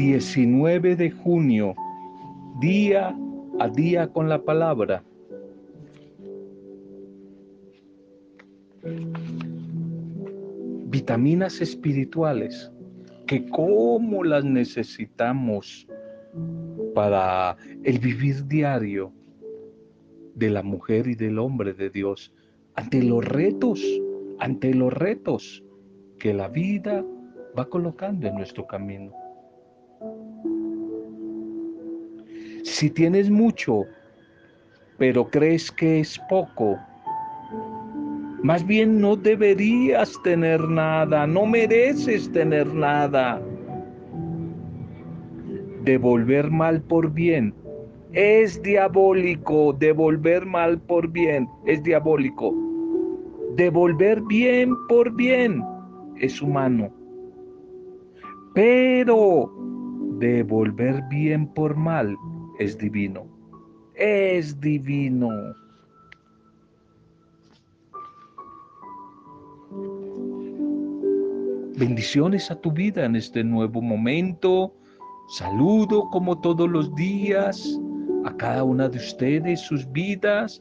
19 de junio, día a día con la palabra. Vitaminas espirituales, que cómo las necesitamos para el vivir diario de la mujer y del hombre de Dios ante los retos, ante los retos que la vida va colocando en nuestro camino. Si tienes mucho, pero crees que es poco, más bien no deberías tener nada, no mereces tener nada. Devolver mal por bien es diabólico. Devolver mal por bien es diabólico. Devolver bien por bien es humano. Pero devolver bien por mal es divino. Es divino. Bendiciones a tu vida en este nuevo momento. Saludo como todos los días a cada una de ustedes, sus vidas,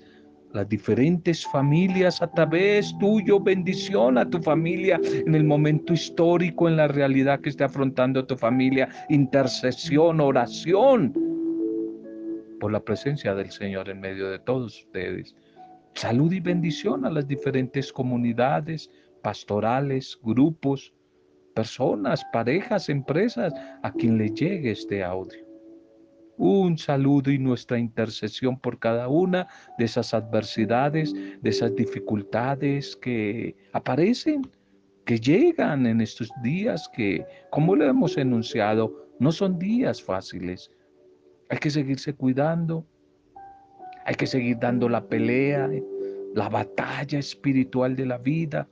las diferentes familias a través tuyo, bendición a tu familia en el momento histórico, en la realidad que esté afrontando tu familia, intercesión, oración por la presencia del Señor en medio de todos ustedes. Salud y bendición a las diferentes comunidades pastorales, grupos, personas, parejas, empresas a quien le llegue este audio un saludo y nuestra intercesión por cada una de esas adversidades, de esas dificultades que aparecen, que llegan en estos días que, como lo hemos enunciado, no son días fáciles. Hay que seguirse cuidando, hay que seguir dando la pelea, la batalla espiritual de la vida,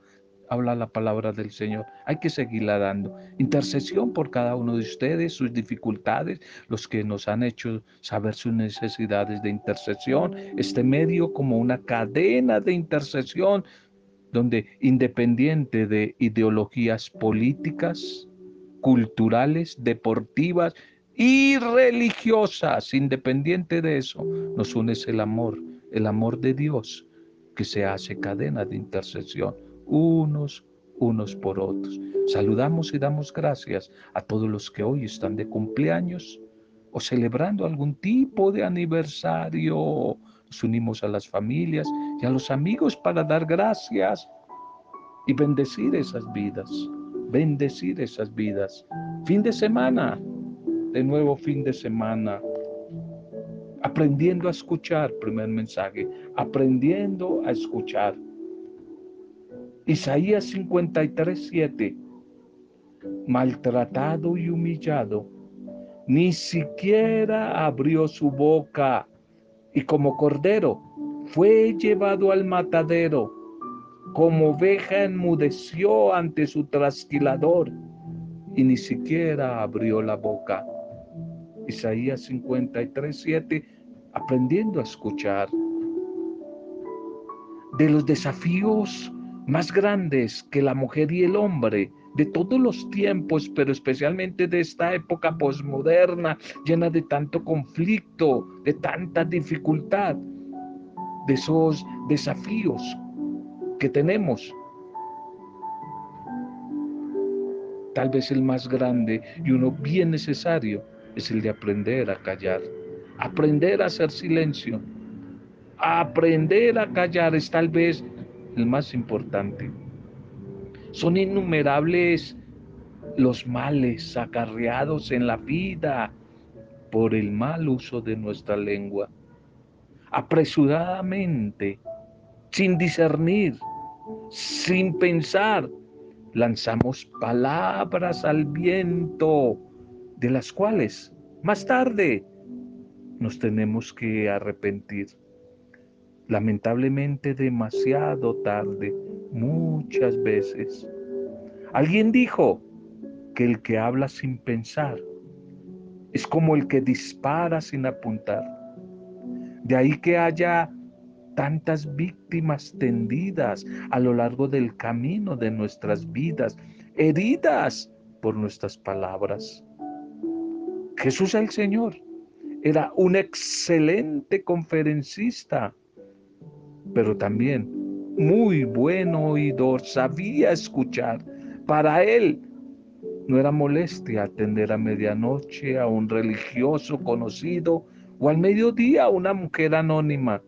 habla la palabra del Señor. Hay que seguirla dando. Intercesión por cada uno de ustedes, sus dificultades, los que nos han hecho saber sus necesidades de intercesión. Este medio como una cadena de intercesión donde independiente de ideologías políticas, culturales, deportivas y religiosas, independiente de eso, nos une el amor, el amor de Dios que se hace cadena de intercesión unos unos por otros. Saludamos y damos gracias a todos los que hoy están de cumpleaños o celebrando algún tipo de aniversario. Nos unimos a las familias y a los amigos para dar gracias y bendecir esas vidas, bendecir esas vidas. Fin de semana, de nuevo fin de semana. Aprendiendo a escuchar, primer mensaje, aprendiendo a escuchar. Isaías 53, 7. Maltratado y humillado, ni siquiera abrió su boca y como cordero fue llevado al matadero, como oveja enmudeció ante su trasquilador y ni siquiera abrió la boca. Isaías 53, 7, aprendiendo a escuchar. De los desafíos más grandes que la mujer y el hombre de todos los tiempos, pero especialmente de esta época posmoderna, llena de tanto conflicto, de tanta dificultad, de esos desafíos que tenemos. Tal vez el más grande y uno bien necesario es el de aprender a callar, aprender a hacer silencio. Aprender a callar es tal vez el más importante. Son innumerables los males acarreados en la vida por el mal uso de nuestra lengua. Apresuradamente, sin discernir, sin pensar, lanzamos palabras al viento, de las cuales más tarde nos tenemos que arrepentir lamentablemente demasiado tarde, muchas veces. Alguien dijo que el que habla sin pensar es como el que dispara sin apuntar. De ahí que haya tantas víctimas tendidas a lo largo del camino de nuestras vidas, heridas por nuestras palabras. Jesús el Señor era un excelente conferencista, pero también muy buen oidor, sabía escuchar. Para él no era molestia atender a medianoche a un religioso conocido o al mediodía a una mujer anónima.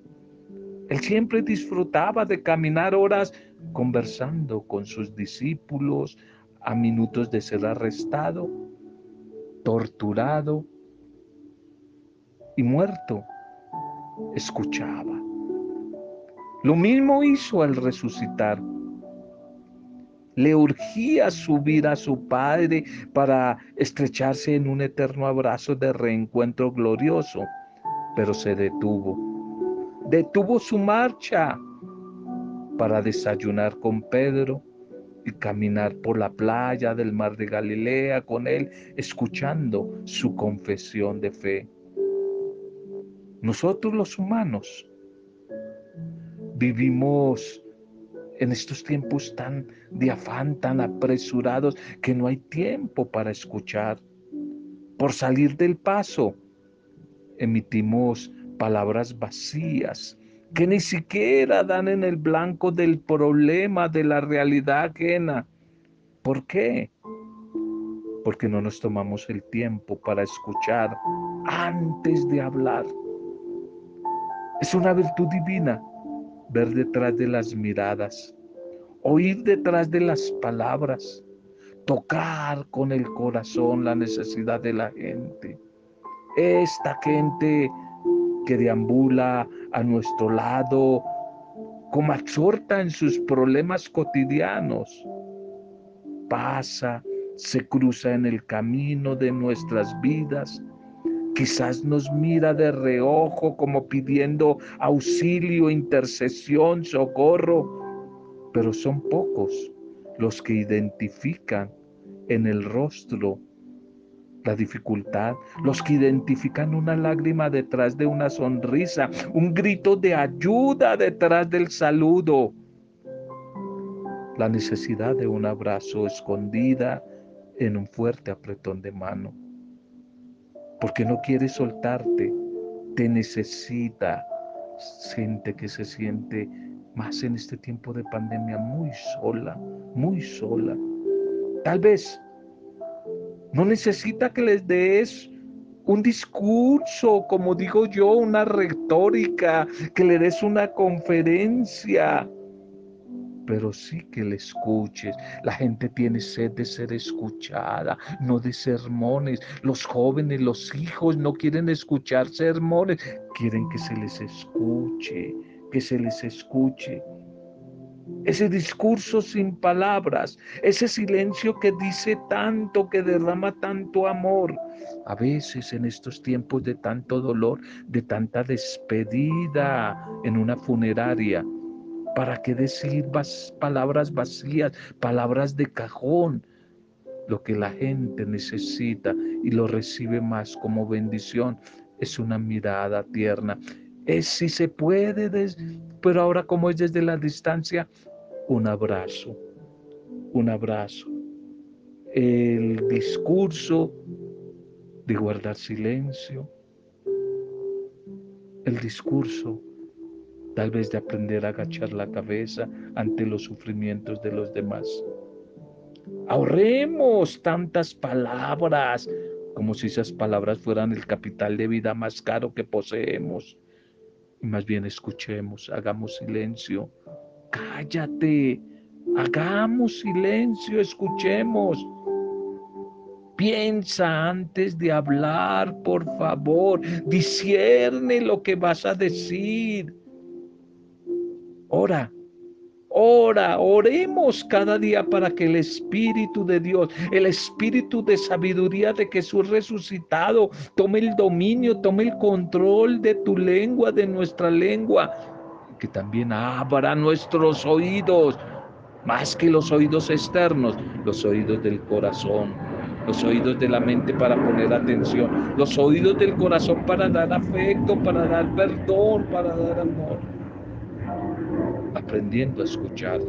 Él siempre disfrutaba de caminar horas conversando con sus discípulos a minutos de ser arrestado, torturado y muerto. Escuchaba. Lo mismo hizo al resucitar. Le urgía subir a su Padre para estrecharse en un eterno abrazo de reencuentro glorioso, pero se detuvo. Detuvo su marcha para desayunar con Pedro y caminar por la playa del mar de Galilea con él, escuchando su confesión de fe. Nosotros los humanos vivimos en estos tiempos tan de afán, tan apresurados, que no hay tiempo para escuchar. Por salir del paso, emitimos palabras vacías que ni siquiera dan en el blanco del problema, de la realidad ajena. ¿Por qué? Porque no nos tomamos el tiempo para escuchar antes de hablar. Es una virtud divina ver detrás de las miradas, oír detrás de las palabras, tocar con el corazón la necesidad de la gente. Esta gente que deambula a nuestro lado, como absorta en sus problemas cotidianos, pasa, se cruza en el camino de nuestras vidas. Quizás nos mira de reojo como pidiendo auxilio, intercesión, socorro, pero son pocos los que identifican en el rostro la dificultad, los que identifican una lágrima detrás de una sonrisa, un grito de ayuda detrás del saludo, la necesidad de un abrazo escondida en un fuerte apretón de mano porque no quiere soltarte, te necesita. Gente que se siente más en este tiempo de pandemia muy sola, muy sola. Tal vez no necesita que les des un discurso, como digo yo, una retórica, que le des una conferencia pero sí que le escuches. La gente tiene sed de ser escuchada, no de sermones. Los jóvenes, los hijos no quieren escuchar sermones, quieren que se les escuche, que se les escuche. Ese discurso sin palabras, ese silencio que dice tanto, que derrama tanto amor. A veces en estos tiempos de tanto dolor, de tanta despedida en una funeraria, ¿Para qué decir palabras vacías, palabras de cajón? Lo que la gente necesita y lo recibe más como bendición es una mirada tierna. Es si se puede, pero ahora como es desde la distancia, un abrazo, un abrazo. El discurso de guardar silencio, el discurso tal vez de aprender a agachar la cabeza ante los sufrimientos de los demás. Ahorremos tantas palabras como si esas palabras fueran el capital de vida más caro que poseemos. Y más bien escuchemos, hagamos silencio. Cállate, hagamos silencio, escuchemos. Piensa antes de hablar, por favor. Discierne lo que vas a decir. Ora, ora, oremos cada día para que el Espíritu de Dios, el Espíritu de sabiduría de Jesús resucitado, tome el dominio, tome el control de tu lengua, de nuestra lengua, que también abra nuestros oídos, más que los oídos externos, los oídos del corazón, los oídos de la mente para poner atención, los oídos del corazón para dar afecto, para dar perdón, para dar amor aprendiendo a escuchar.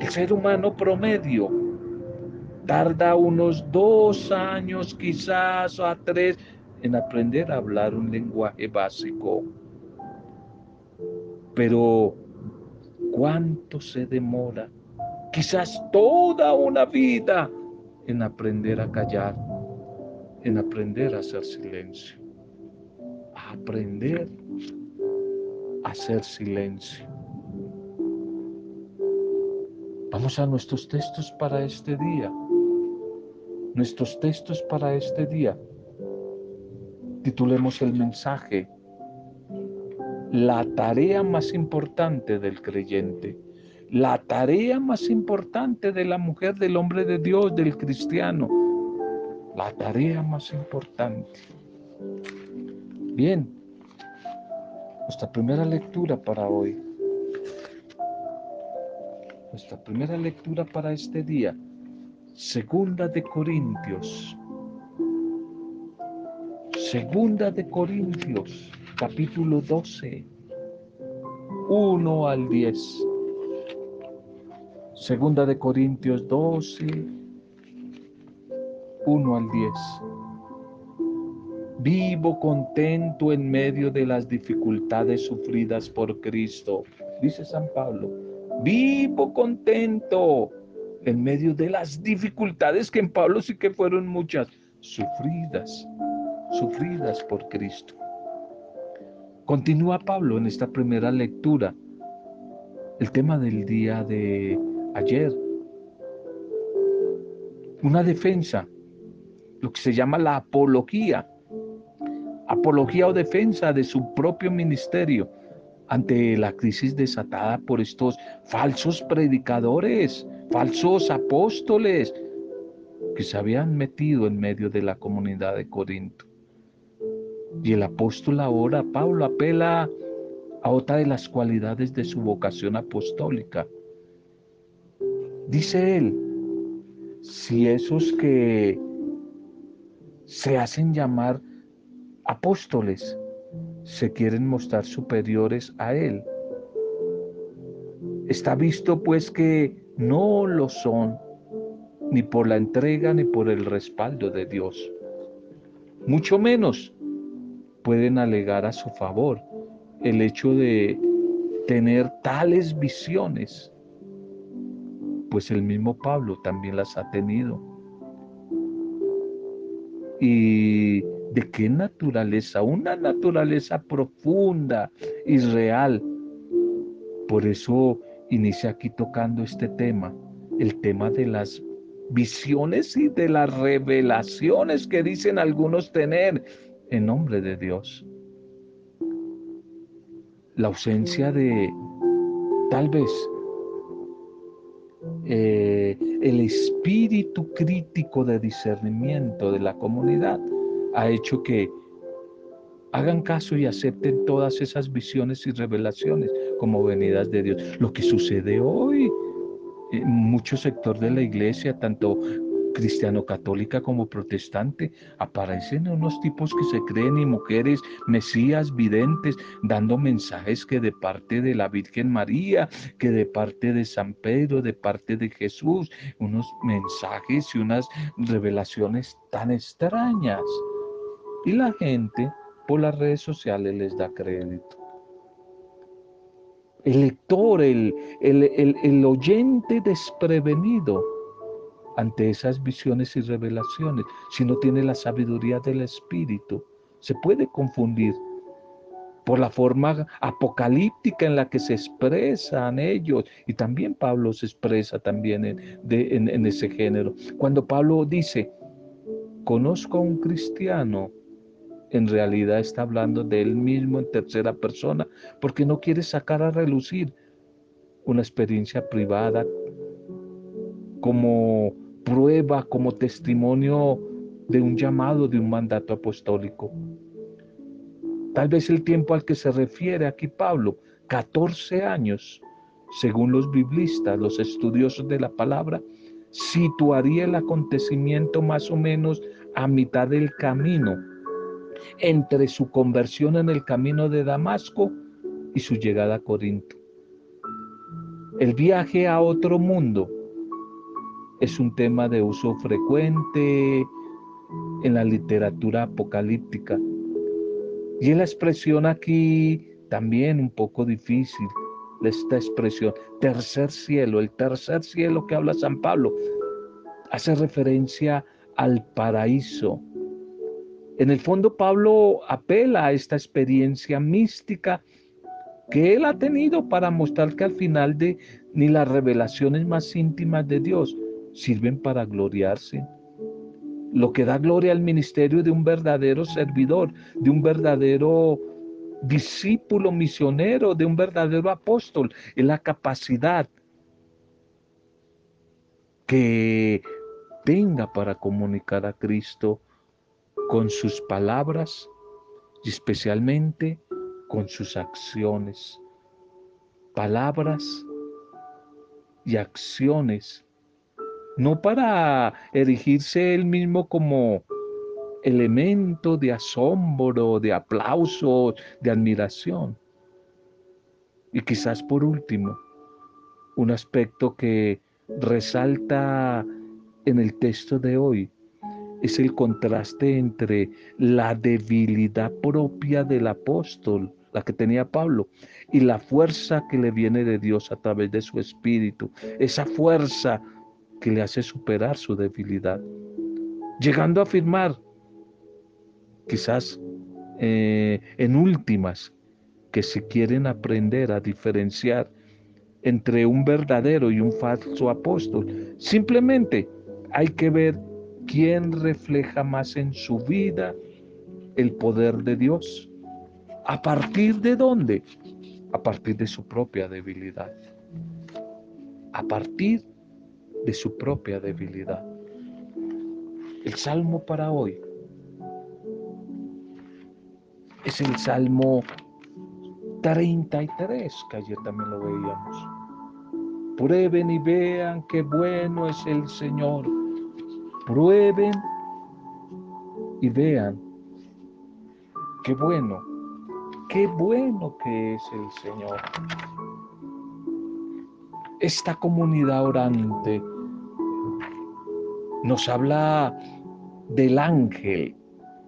El ser humano promedio tarda unos dos años quizás a tres en aprender a hablar un lenguaje básico. Pero ¿cuánto se demora? Quizás toda una vida en aprender a callar, en aprender a hacer silencio, a aprender hacer silencio. Vamos a nuestros textos para este día. Nuestros textos para este día. Titulemos el mensaje La tarea más importante del creyente. La tarea más importante de la mujer, del hombre de Dios, del cristiano. La tarea más importante. Bien, nuestra primera lectura para hoy nuestra primera lectura para este día, Segunda de Corintios. Segunda de Corintios, capítulo 12, 1 al 10. Segunda de Corintios 12, 1 al 10. Vivo contento en medio de las dificultades sufridas por Cristo, dice San Pablo vivo contento en medio de las dificultades que en Pablo sí que fueron muchas, sufridas, sufridas por Cristo. Continúa Pablo en esta primera lectura el tema del día de ayer. Una defensa, lo que se llama la apología, apología o defensa de su propio ministerio ante la crisis desatada por estos falsos predicadores, falsos apóstoles que se habían metido en medio de la comunidad de Corinto. Y el apóstol ahora, Pablo, apela a otra de las cualidades de su vocación apostólica. Dice él, si esos que se hacen llamar apóstoles se quieren mostrar superiores a Él. Está visto pues que no lo son, ni por la entrega ni por el respaldo de Dios. Mucho menos pueden alegar a su favor el hecho de tener tales visiones, pues el mismo Pablo también las ha tenido. Y ¿De qué naturaleza? Una naturaleza profunda y real. Por eso inicia aquí tocando este tema, el tema de las visiones y de las revelaciones que dicen algunos tener en nombre de Dios. La ausencia de, tal vez, eh, el espíritu crítico de discernimiento de la comunidad ha hecho que hagan caso y acepten todas esas visiones y revelaciones como venidas de Dios. Lo que sucede hoy en mucho sector de la iglesia, tanto cristiano católica como protestante, aparecen unos tipos que se creen y mujeres mesías videntes, dando mensajes que de parte de la Virgen María, que de parte de San Pedro, de parte de Jesús, unos mensajes y unas revelaciones tan extrañas y la gente por las redes sociales les da crédito. El lector, el, el, oyente desprevenido ante esas visiones y revelaciones, si no tiene la sabiduría del Espíritu, se puede confundir por la forma apocalíptica en la que se expresan ellos. Y también Pablo se expresa también en, en ese género. Cuando Pablo dice, conozco a un cristiano en realidad está hablando de él mismo en tercera persona, porque no quiere sacar a relucir una experiencia privada como prueba, como testimonio de un llamado, de un mandato apostólico. Tal vez el tiempo al que se refiere aquí Pablo, 14 años, según los biblistas, los estudiosos de la palabra, situaría el acontecimiento más o menos a mitad del camino entre su conversión en el camino de Damasco y su llegada a Corinto. El viaje a otro mundo es un tema de uso frecuente en la literatura apocalíptica. Y la expresión aquí también un poco difícil, esta expresión, tercer cielo, el tercer cielo que habla San Pablo, hace referencia al paraíso. En el fondo Pablo apela a esta experiencia mística que él ha tenido para mostrar que al final de ni las revelaciones más íntimas de Dios sirven para gloriarse. Lo que da gloria al ministerio de un verdadero servidor, de un verdadero discípulo misionero, de un verdadero apóstol, es la capacidad que tenga para comunicar a Cristo con sus palabras y especialmente con sus acciones. Palabras y acciones, no para erigirse él mismo como elemento de asombro, de aplauso, de admiración. Y quizás por último, un aspecto que resalta en el texto de hoy es el contraste entre la debilidad propia del apóstol, la que tenía Pablo, y la fuerza que le viene de Dios a través de su espíritu, esa fuerza que le hace superar su debilidad, llegando a afirmar, quizás eh, en últimas, que si quieren aprender a diferenciar entre un verdadero y un falso apóstol, simplemente hay que ver quién refleja más en su vida el poder de Dios. ¿A partir de dónde? A partir de su propia debilidad. A partir de su propia debilidad. El salmo para hoy es el salmo 33, que ayer también lo veíamos. Prueben y vean qué bueno es el Señor. Prueben y vean qué bueno, qué bueno que es el Señor. Esta comunidad orante nos habla del ángel,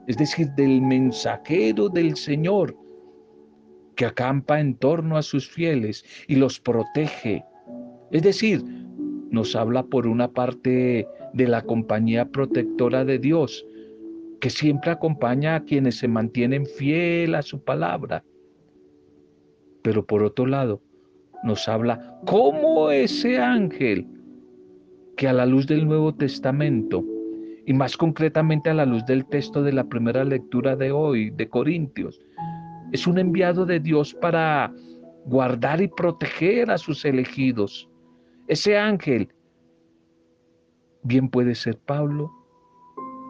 es decir, del mensajero del Señor que acampa en torno a sus fieles y los protege. Es decir, nos habla por una parte de la compañía protectora de Dios, que siempre acompaña a quienes se mantienen fiel a su palabra. Pero por otro lado, nos habla cómo ese ángel que a la luz del Nuevo Testamento y más concretamente a la luz del texto de la primera lectura de hoy, de Corintios, es un enviado de Dios para guardar y proteger a sus elegidos. Ese ángel bien puede ser Pablo,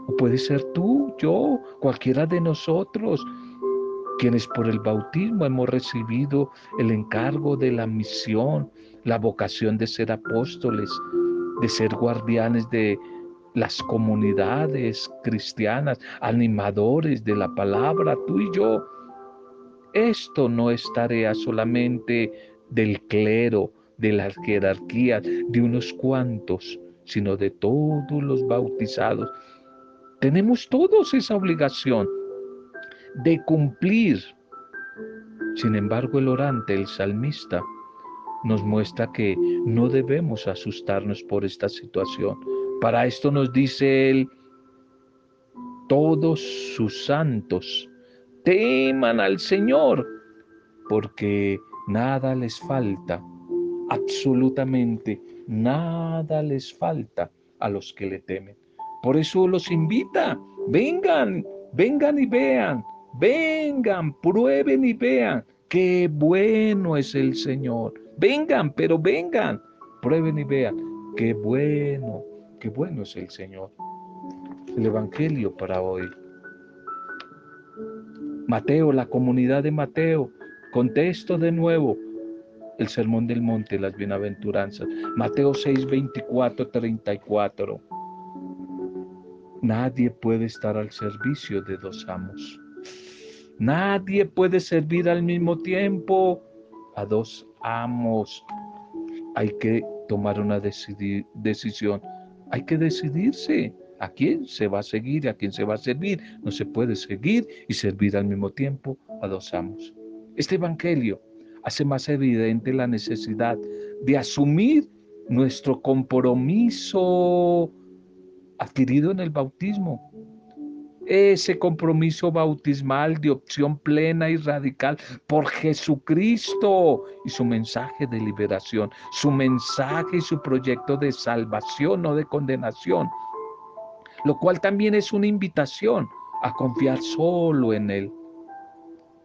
o puede ser tú, yo, cualquiera de nosotros, quienes por el bautismo hemos recibido el encargo de la misión, la vocación de ser apóstoles, de ser guardianes de las comunidades cristianas, animadores de la palabra, tú y yo. Esto no es tarea solamente del clero, de las jerarquías, de unos cuantos, sino de todos los bautizados. Tenemos todos esa obligación de cumplir. Sin embargo, el orante, el salmista, nos muestra que no debemos asustarnos por esta situación. Para esto nos dice él, todos sus santos teman al Señor, porque nada les falta, absolutamente nada les falta a los que le temen. Por eso los invita, vengan, vengan y vean, vengan, prueben y vean qué bueno es el Señor. Vengan, pero vengan, prueben y vean qué bueno, qué bueno es el Señor. El Evangelio para hoy. Mateo, la comunidad de Mateo, contesto de nuevo, el sermón del monte, las bienaventuranzas. Mateo 6, 24, 34. Nadie puede estar al servicio de dos amos. Nadie puede servir al mismo tiempo a dos amos. Hay que tomar una decisión hay que decidirse a quién se va a seguir y a quién se va a servir. No se puede seguir y servir al mismo tiempo a dos amos. Este Evangelio hace más evidente la necesidad de asumir nuestro compromiso adquirido en el bautismo. Ese compromiso bautismal de opción plena y radical por Jesucristo y su mensaje de liberación, su mensaje y su proyecto de salvación, no de condenación, lo cual también es una invitación a confiar solo en Él.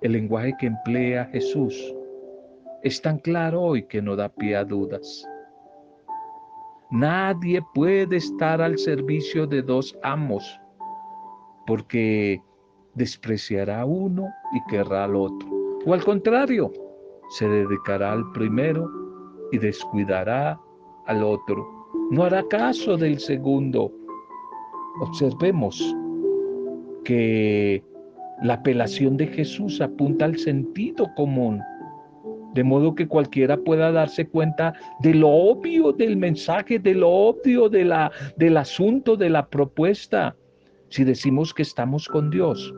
El lenguaje que emplea Jesús es tan claro hoy que no da pie a dudas. Nadie puede estar al servicio de dos amos, porque despreciará uno y querrá al otro. O al contrario, se dedicará al primero y descuidará al otro. No hará caso del segundo. Observemos que la apelación de Jesús apunta al sentido común de modo que cualquiera pueda darse cuenta de lo obvio del mensaje, de lo obvio de la, del asunto, de la propuesta. Si decimos que estamos con Dios,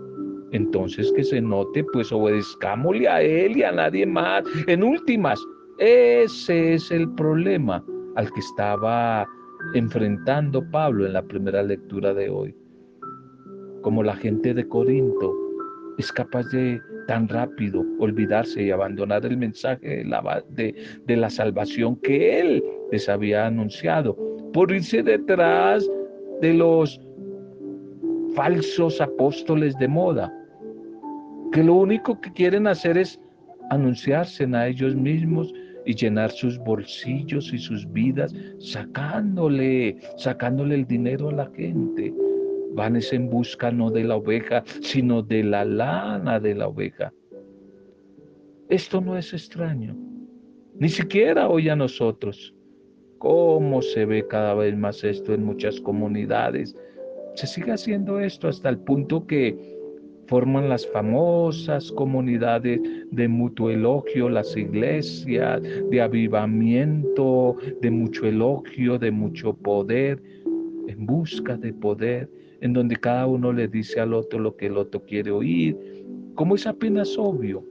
entonces que se note, pues obedezcámosle a Él y a nadie más. En últimas, ese es el problema al que estaba enfrentando Pablo en la primera lectura de hoy. Como la gente de Corinto es capaz de tan rápido olvidarse y abandonar el mensaje de la, de, la salvación que Él les había anunciado, por irse detrás de los falsos apóstoles de moda, que lo único que quieren hacer es anunciarse a ellos mismos y llenar sus bolsillos y sus vidas sacándole, sacándole el dinero a la gente van en busca no de la oveja, sino de la lana de la oveja. Esto no es extraño, ni siquiera hoy a nosotros. ¿Cómo se ve cada vez más esto en muchas comunidades? Se sigue haciendo esto hasta el punto que forman las famosas comunidades de mutuo elogio, las iglesias, de avivamiento, de mucho elogio, de mucho poder, en busca de poder, en donde cada uno le dice al otro lo que el otro quiere oír, como es apenas obvio.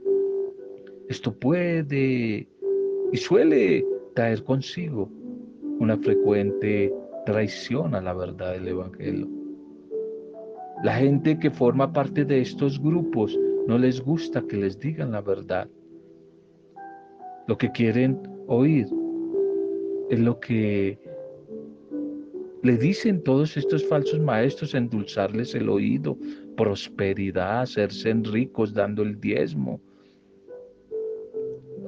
Esto puede y suele traer consigo una frecuente traición a la verdad del Evangelio. La gente que forma parte de estos grupos no les gusta que les digan la verdad. Lo que quieren oír es lo que le dicen todos estos falsos maestros endulzarles el oído, prosperidad, hacerse ricos dando el diezmo,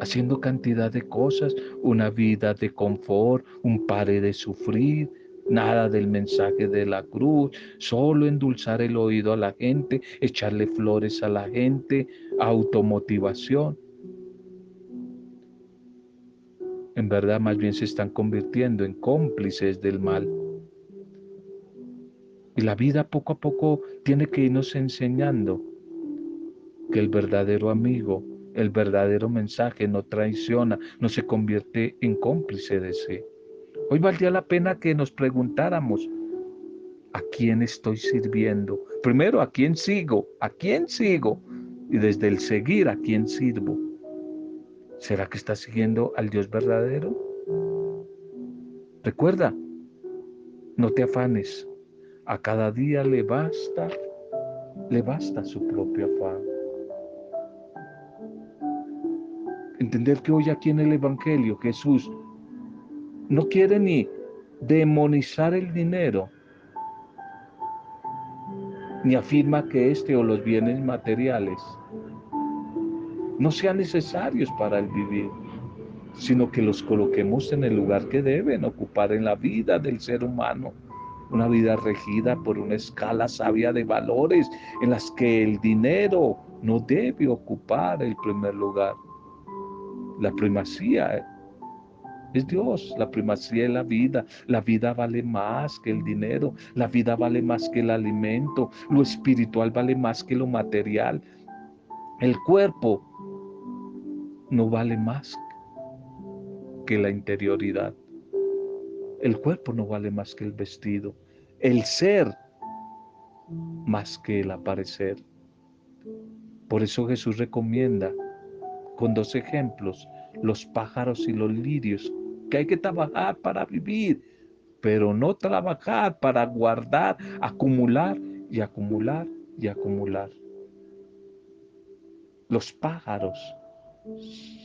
haciendo cantidad de cosas, una vida de confort, un pare de sufrir, nada del mensaje de la cruz, solo endulzar el oído a la gente, echarle flores a la gente, automotivación. En verdad más bien se están convirtiendo en cómplices del mal. Y la vida poco a poco tiene que irnos enseñando que el verdadero amigo, el verdadero mensaje no traiciona, no se convierte en cómplice de ese. Hoy valdría la pena que nos preguntáramos, ¿a quién estoy sirviendo? Primero, ¿a quién sigo? ¿A quién sigo? Y desde el seguir, ¿a quién sirvo? ¿Será que estás siguiendo al Dios verdadero? Recuerda, no te afanes, a cada día le basta, le basta su propio afán. Entender que hoy aquí en el Evangelio Jesús no quiere ni demonizar el dinero, ni afirma que este o los bienes materiales no sean necesarios para el vivir, sino que los coloquemos en el lugar que deben ocupar en la vida del ser humano una vida regida por una escala sabia de valores en las que el dinero no debe ocupar el primer lugar. La primacía es Dios, la primacía es la vida. La vida vale más que el dinero, la vida vale más que el alimento, lo espiritual vale más que lo material. El cuerpo no vale más que la interioridad. El cuerpo no vale más que el vestido. El ser más que el aparecer. Por eso Jesús recomienda con dos ejemplos, los pájaros y los lirios, que hay que trabajar para vivir, pero no trabajar para guardar, acumular y acumular y acumular. Los pájaros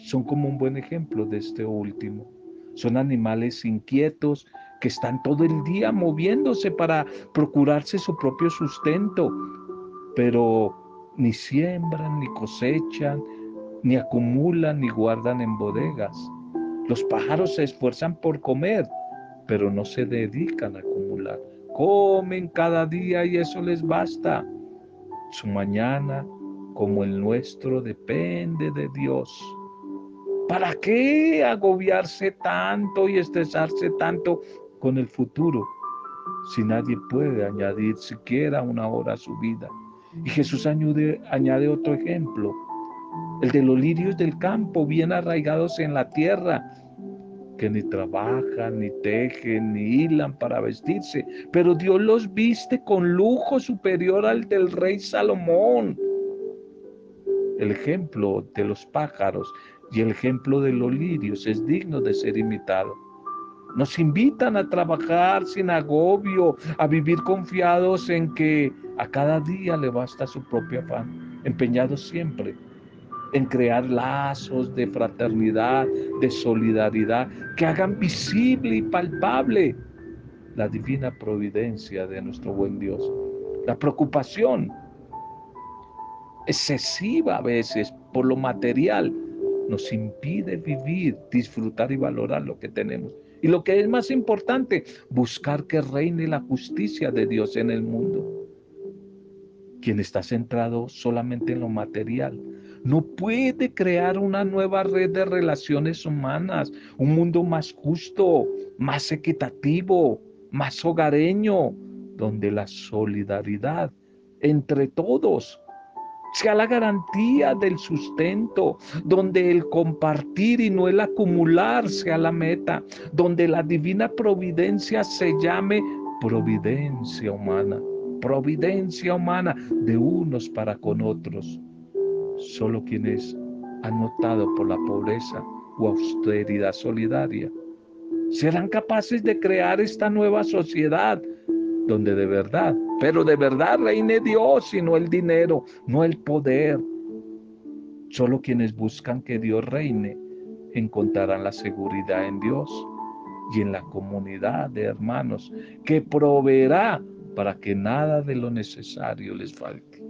son como un buen ejemplo de este último. Son animales inquietos que están todo el día moviéndose para procurarse su propio sustento, pero ni siembran, ni cosechan, ni acumulan, ni guardan en bodegas. Los pájaros se esfuerzan por comer, pero no se dedican a acumular. Comen cada día y eso les basta. Su mañana, como el nuestro, depende de Dios. ¿Para qué agobiarse tanto y estresarse tanto con el futuro si nadie puede añadir siquiera una hora a su vida? Y Jesús añade, otro ejemplo, el de los lirios del campo, bien arraigados en la tierra, que ni trabajan, ni tejen, ni hilan para vestirse, pero Dios los viste con lujo superior al del rey Salomón. El ejemplo de los pájaros y el ejemplo de los lirios es digno de ser imitado. Nos invitan a trabajar sin agobio, a vivir confiados en que a cada día le basta su propio afán, empeñados siempre en crear lazos de fraternidad, de solidaridad, que hagan visible y palpable la divina providencia de nuestro buen Dios. La preocupación excesiva a veces por lo material nos impide vivir, disfrutar y valorar lo que tenemos. Y lo que es más importante, buscar que reine la justicia de Dios en el mundo. Quien está centrado solamente en lo material, no puede crear una nueva red de relaciones humanas, un mundo más justo, más equitativo, más hogareño, donde la solidaridad entre todos sea la garantía del sustento, donde el compartir y no el acumular sea la meta, donde la divina providencia se llame providencia humana, providencia humana de unos para con otros. Solo quienes han notado por la pobreza o austeridad solidaria serán capaces de crear esta nueva sociedad donde de verdad, pero de verdad reine Dios y no el dinero, no el poder. Solo quienes buscan que Dios reine encontrarán la seguridad en Dios y en la comunidad de hermanos que proveerá para que nada de lo necesario les falte.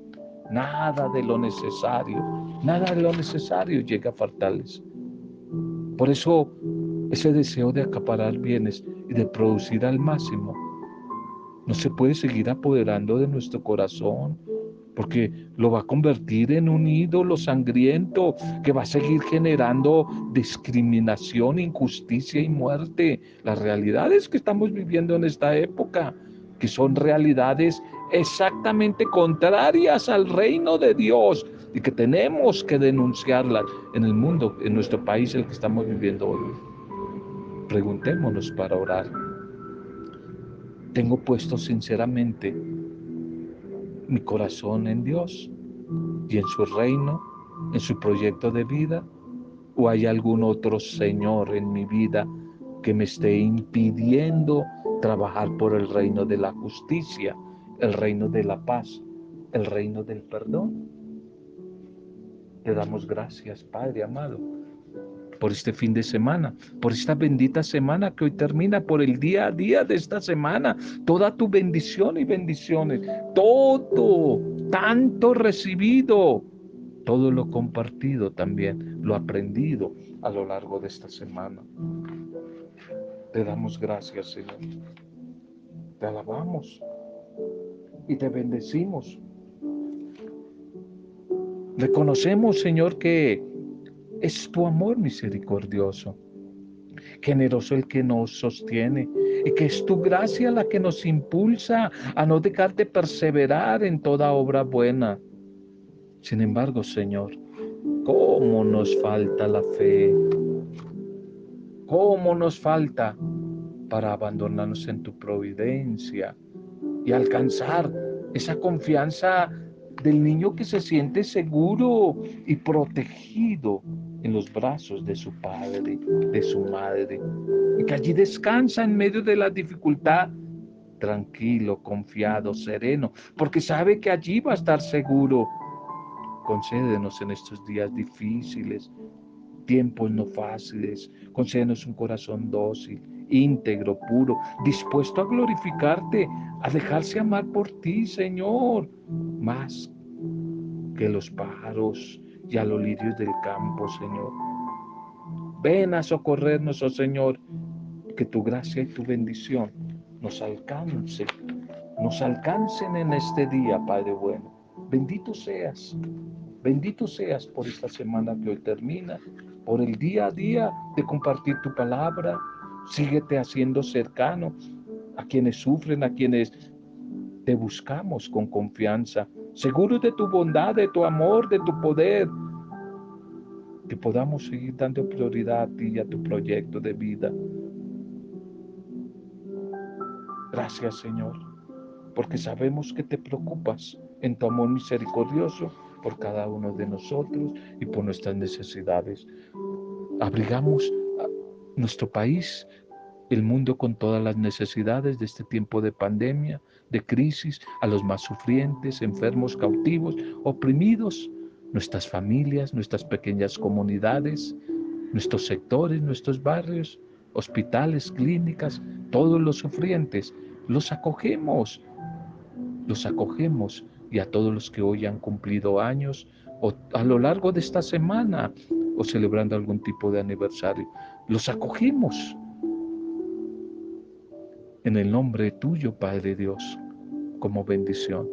Nada de lo necesario, nada de lo necesario llega a faltarles. Por eso ese deseo de acaparar bienes y de producir al máximo no se puede seguir apoderando de nuestro corazón, porque lo va a convertir en un ídolo sangriento que va a seguir generando discriminación, injusticia y muerte. Las realidades que estamos viviendo en esta época, que son realidades exactamente contrarias al reino de Dios y que tenemos que denunciarlas en el mundo, en nuestro país, el que estamos viviendo hoy. Preguntémonos para orar tengo puesto sinceramente mi corazón en Dios y en su reino, en su proyecto de vida, o hay algún otro Señor en mi vida que me esté impidiendo trabajar por el reino de la justicia, el reino de la paz, el reino del perdón. Te damos gracias, Padre amado por este fin de semana, por esta bendita semana que hoy termina, por el día a día de esta semana, toda tu bendición y bendiciones, todo, tanto recibido, todo lo compartido también, lo aprendido a lo largo de esta semana. Te damos gracias, Señor. Te alabamos y te bendecimos. Reconocemos, Señor, que es tu amor misericordioso, generoso el que nos sostiene y que es tu gracia la que nos impulsa a no dejar de perseverar en toda obra buena. Sin embargo, Señor, ¿cómo nos falta la fe? ¿Cómo nos falta para abandonarnos en tu providencia y alcanzar esa confianza del niño que se siente seguro y protegido en los brazos de su padre, de su madre, y que allí descansa en medio de la dificultad, tranquilo, confiado, sereno, porque sabe que allí va a estar seguro. Concédenos en estos días difíciles, tiempos no fáciles, concédenos un corazón dócil, íntegro, puro, dispuesto a glorificarte, a dejarse amar por ti, Señor, más que los pájaros y a los lirios del campo, Señor. Ven a socorrernos, oh Señor, que tu gracia y tu bendición nos alcance, nos alcancen en este día, Padre bueno. Bendito seas, bendito seas por esta semana que hoy termina, por el día a día de compartir tu palabra. Síguete haciendo cercano a quienes sufren, a quienes te buscamos con confianza, seguros de tu bondad, de tu amor, de tu poder, que podamos seguir dando prioridad a ti y a tu proyecto de vida. Gracias Señor, porque sabemos que te preocupas en tu amor misericordioso por cada uno de nosotros y por nuestras necesidades. Abrigamos nuestro país, el mundo con todas las necesidades de este tiempo de pandemia, de crisis, a los más sufrientes, enfermos, cautivos, oprimidos, nuestras familias, nuestras pequeñas comunidades, nuestros sectores, nuestros barrios, hospitales, clínicas, todos los sufrientes, los acogemos, los acogemos y a todos los que hoy han cumplido años o a lo largo de esta semana o celebrando algún tipo de aniversario, los acogemos en el nombre tuyo, Padre Dios, como bendición.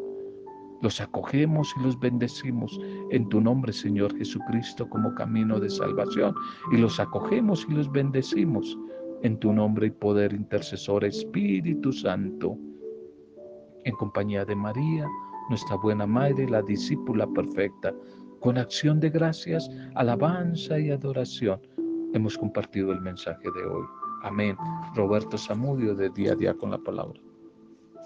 Los acogemos y los bendecimos en tu nombre, Señor Jesucristo, como camino de salvación. Y los acogemos y los bendecimos en tu nombre y poder intercesor Espíritu Santo. En compañía de María, nuestra buena Madre, la discípula perfecta, con acción de gracias, alabanza y adoración, hemos compartido el mensaje de hoy. Amén. Roberto Zamudio de Día a Día con la Palabra.